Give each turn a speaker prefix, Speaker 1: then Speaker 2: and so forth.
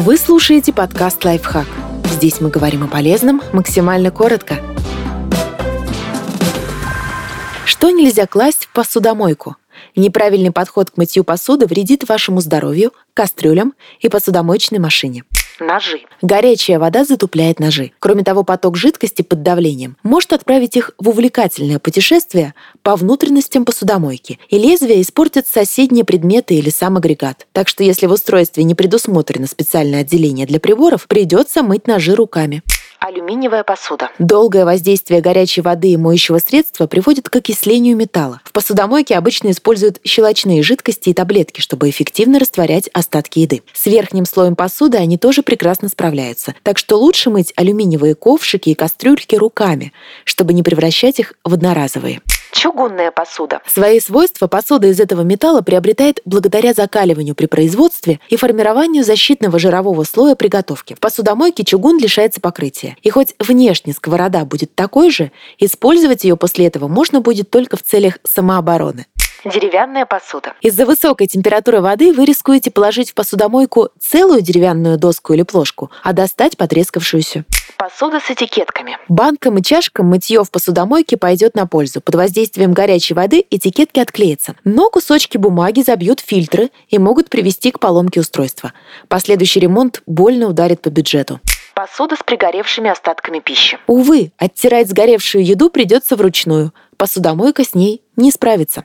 Speaker 1: Вы слушаете подкаст «Лайфхак». Здесь мы говорим о полезном максимально коротко. Что нельзя класть в посудомойку? Неправильный подход к мытью посуды вредит вашему здоровью, кастрюлям и посудомоечной машине ножи. Горячая вода затупляет ножи. Кроме того, поток жидкости под давлением может отправить их в увлекательное путешествие по внутренностям посудомойки, и лезвие испортит соседние предметы или сам агрегат. Так что если в устройстве не предусмотрено специальное отделение для приборов, придется мыть ножи руками алюминиевая посуда. Долгое воздействие горячей воды и моющего средства приводит к окислению металла. В посудомойке обычно используют щелочные жидкости и таблетки, чтобы эффективно растворять остатки еды. С верхним слоем посуды они тоже прекрасно справляются. Так что лучше мыть алюминиевые ковшики и кастрюльки руками, чтобы не превращать их в одноразовые чугунная посуда. Свои свойства посуда из этого металла приобретает благодаря закаливанию при производстве и формированию защитного жирового слоя приготовки. В посудомойке чугун лишается покрытия. И хоть внешне сковорода будет такой же, использовать ее после этого можно будет только в целях самообороны деревянная посуда. Из-за высокой температуры воды вы рискуете положить в посудомойку целую деревянную доску или плошку, а достать потрескавшуюся. Посуда с этикетками. Банкам и чашкам мытье в посудомойке пойдет на пользу. Под воздействием горячей воды этикетки отклеятся. Но кусочки бумаги забьют фильтры и могут привести к поломке устройства. Последующий ремонт больно ударит по бюджету посуда с пригоревшими остатками пищи. Увы, оттирать сгоревшую еду придется вручную. Посудомойка с ней не справится.